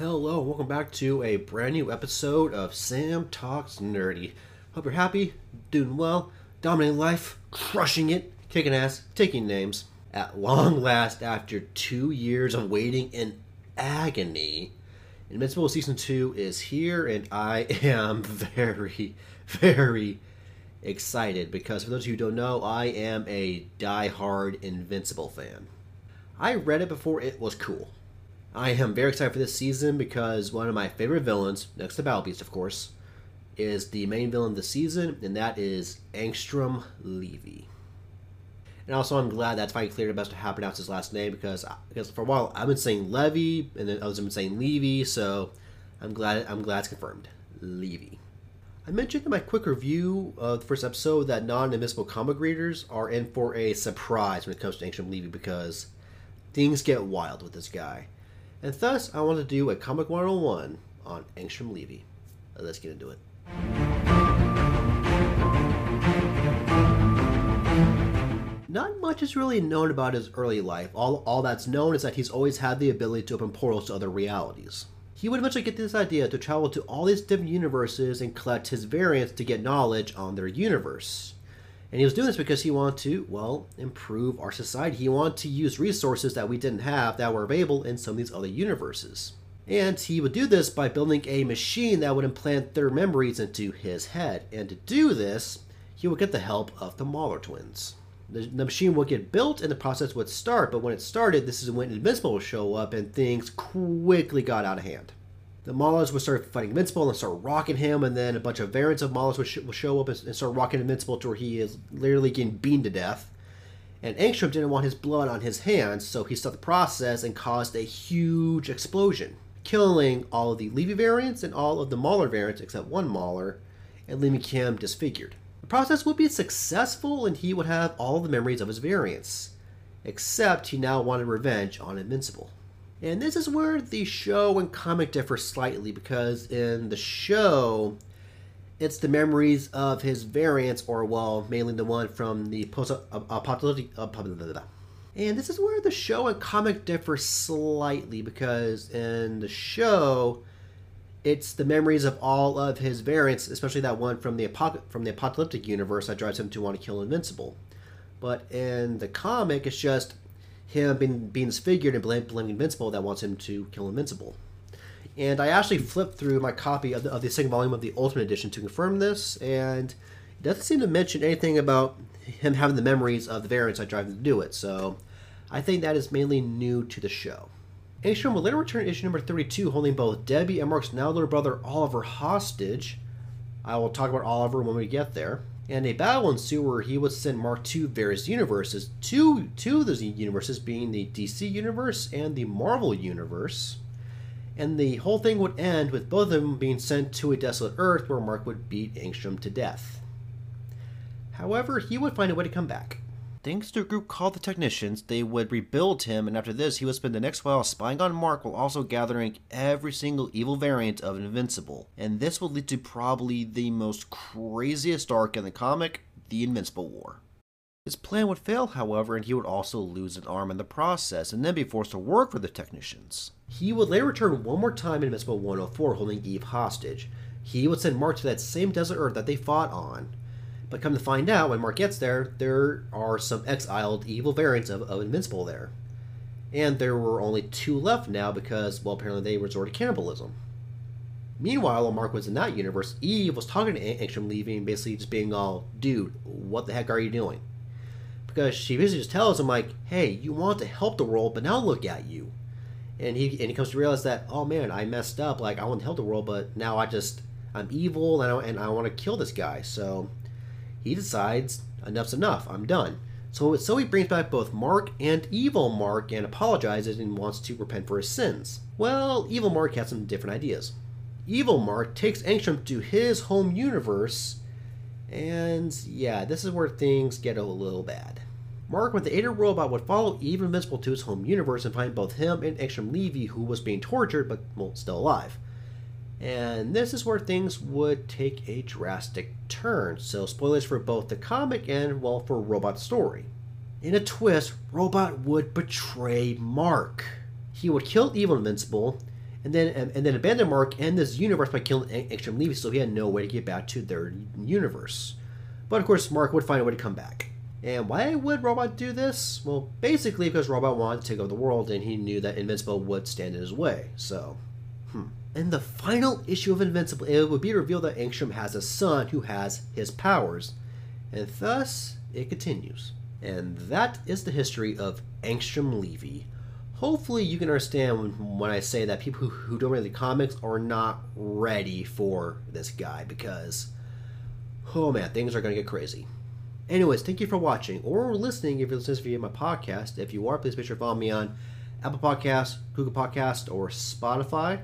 Hello, welcome back to a brand new episode of Sam Talks Nerdy. Hope you're happy, doing well, dominating life, crushing it, kicking ass, taking names. At long last, after two years of waiting in agony, Invincible Season 2 is here, and I am very, very excited because for those of you who don't know, I am a die-hard Invincible fan. I read it before it was cool. I am very excited for this season because one of my favorite villains, next to Battle Beast, of course, is the main villain of the season, and that is Angstrom Levy. And also, I'm glad that's finally clear best to how to pronounce his last name because because for a while I've been saying Levy, and then others have been saying Levy, so I'm glad I'm glad it's confirmed, Levy. I mentioned in my quick review of the first episode that non-invincible comic readers are in for a surprise when it comes to Angstrom Levy because things get wild with this guy. And thus, I want to do a Comic 101 on Angstrom Levy. Uh, let's get into it. Not much is really known about his early life. All, all that's known is that he's always had the ability to open portals to other realities. He would eventually get this idea to travel to all these different universes and collect his variants to get knowledge on their universe. And he was doing this because he wanted to, well, improve our society. He wanted to use resources that we didn't have that were available in some of these other universes. And he would do this by building a machine that would implant their memories into his head. And to do this, he would get the help of the Mauler twins. The, the machine would get built and the process would start, but when it started, this is when Invincible would show up and things quickly got out of hand the Maulers would start fighting Invincible and start rocking him, and then a bunch of variants of Maulers would, sh- would show up and, and, start rocking Invincible to where he is literally getting beamed to death. And Angstrom didn't want his blood on his hands, so he stopped the process and caused a huge explosion, killing all of the Levy variants and all of the Mauler variants except one Mauler, and leaving him disfigured. The process would be successful, and he would have all the memories of his variants, except he now wanted revenge on Invincible. And this is where the show and comic differ slightly because in the show, it's the memories of his variants, or well, mainly the one from the post-apocalyptic. Uh, and this is where the show and comic differ slightly because in the show, it's the memories of all of his variants, especially that one from the apoc- from the apocalyptic universe that drives him to want to kill Invincible. But in the comic, it's just him being, being disfigured and blaming Invincible that wants him to kill Invincible. And I actually flipped through my copy of the, of the second volume of the Ultimate Edition to confirm this, and it doesn't seem to mention anything about him having the memories of the variants that drive him to do it, so I think that is mainly new to the show. Angstrom will later return issue number 32 holding both Debbie and Mark's now little brother Oliver hostage. I will talk about Oliver when we get there and a battle ensue where he would send Mark to various universes, two, two of those universes being the DC universe and the Marvel universe. And the whole thing would end with both of them being sent to a desolate Earth where Mark would beat Angstrom to death. However, he would find a way to come back. Thanks to a group called the Technicians, they would rebuild him, and after this, he would spend the next while spying on Mark while also gathering every single evil variant of Invincible. And this would lead to probably the most craziest arc in the comic, the Invincible War. His plan would fail, however, and he would also lose an arm in the process and then be forced to work for the Technicians. He would later return one more time in Invincible 104 holding Eve hostage. He would send Mark to that same desert Earth that they fought on, but come to find out, when Mark gets there, there are some exiled evil variants of, of Invincible there. And there were only two left now because, well, apparently they resorted to cannibalism. Meanwhile, while Mark was in that universe, Eve was talking to Angstrom and basically just being all, dude, what the heck are you doing? Because she basically just tells him, like, hey, you want to help the world, but now look at you. And he and he comes to realize that, oh man, I messed up. Like, I want to help the world, but now I just, I'm evil and I, and I want to kill this guy. So he decides enough's enough. I'm done. So, so he brings back both Mark and Evil Mark and apologizes and wants to repent for his sins. Well, Evil Mark has some different ideas. Evil Mark takes Angstrom to his home universe, and yeah, this is where things get a little bad. Mark, with the aid of robot, would follow Evil Invincible to his home universe and find both him and Angstrom Levy, who was being tortured but well, still alive. And this is where things would take a drastic turn. So, spoilers for both the comic and, well, for Robot's story. In a twist, Robot would betray Mark. He would kill Evil Invincible, and then and then abandoned Mark and this universe by killing Angstrom Levy, so he had no way to get back to their universe. But of course, Mark would find a way to come back. And why would Robot do this? Well, basically because Robot wanted to take over the world, and he knew that Invincible would stand in his way. So, hmm. In the final issue of Invincible, it would be revealed that Angstrom has a son who has his powers, and thus it continues. And that is the history of Angstrom Levy. Hopefully, you can understand when I say that people who, who don't read the comics are not ready for this guy because, oh man, things are going to get crazy. Anyways, thank you for watching or listening if you're listening via my podcast. If you are, please make sure to follow me on Apple Podcasts, Google Podcast, or Spotify.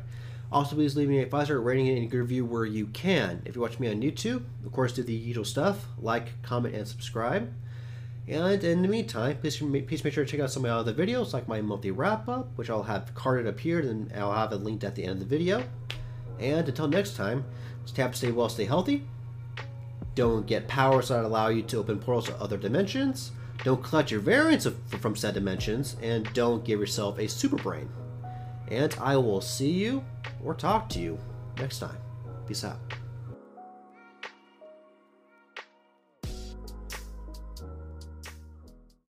Also, please leave me a five star rating and a review where you can. If you watch me on YouTube, of course, do the usual stuff like, comment, and subscribe. And in the meantime, please, please make sure to check out some of my other videos, like my monthly wrap up, which I'll have carded up here, and I'll have it linked at the end of the video. And until next time, tap stay well, stay healthy. Don't get powers that allow you to open portals to other dimensions. Don't collect your variants of, from said dimensions, and don't give yourself a super brain. And I will see you or talk to you next time. Peace out.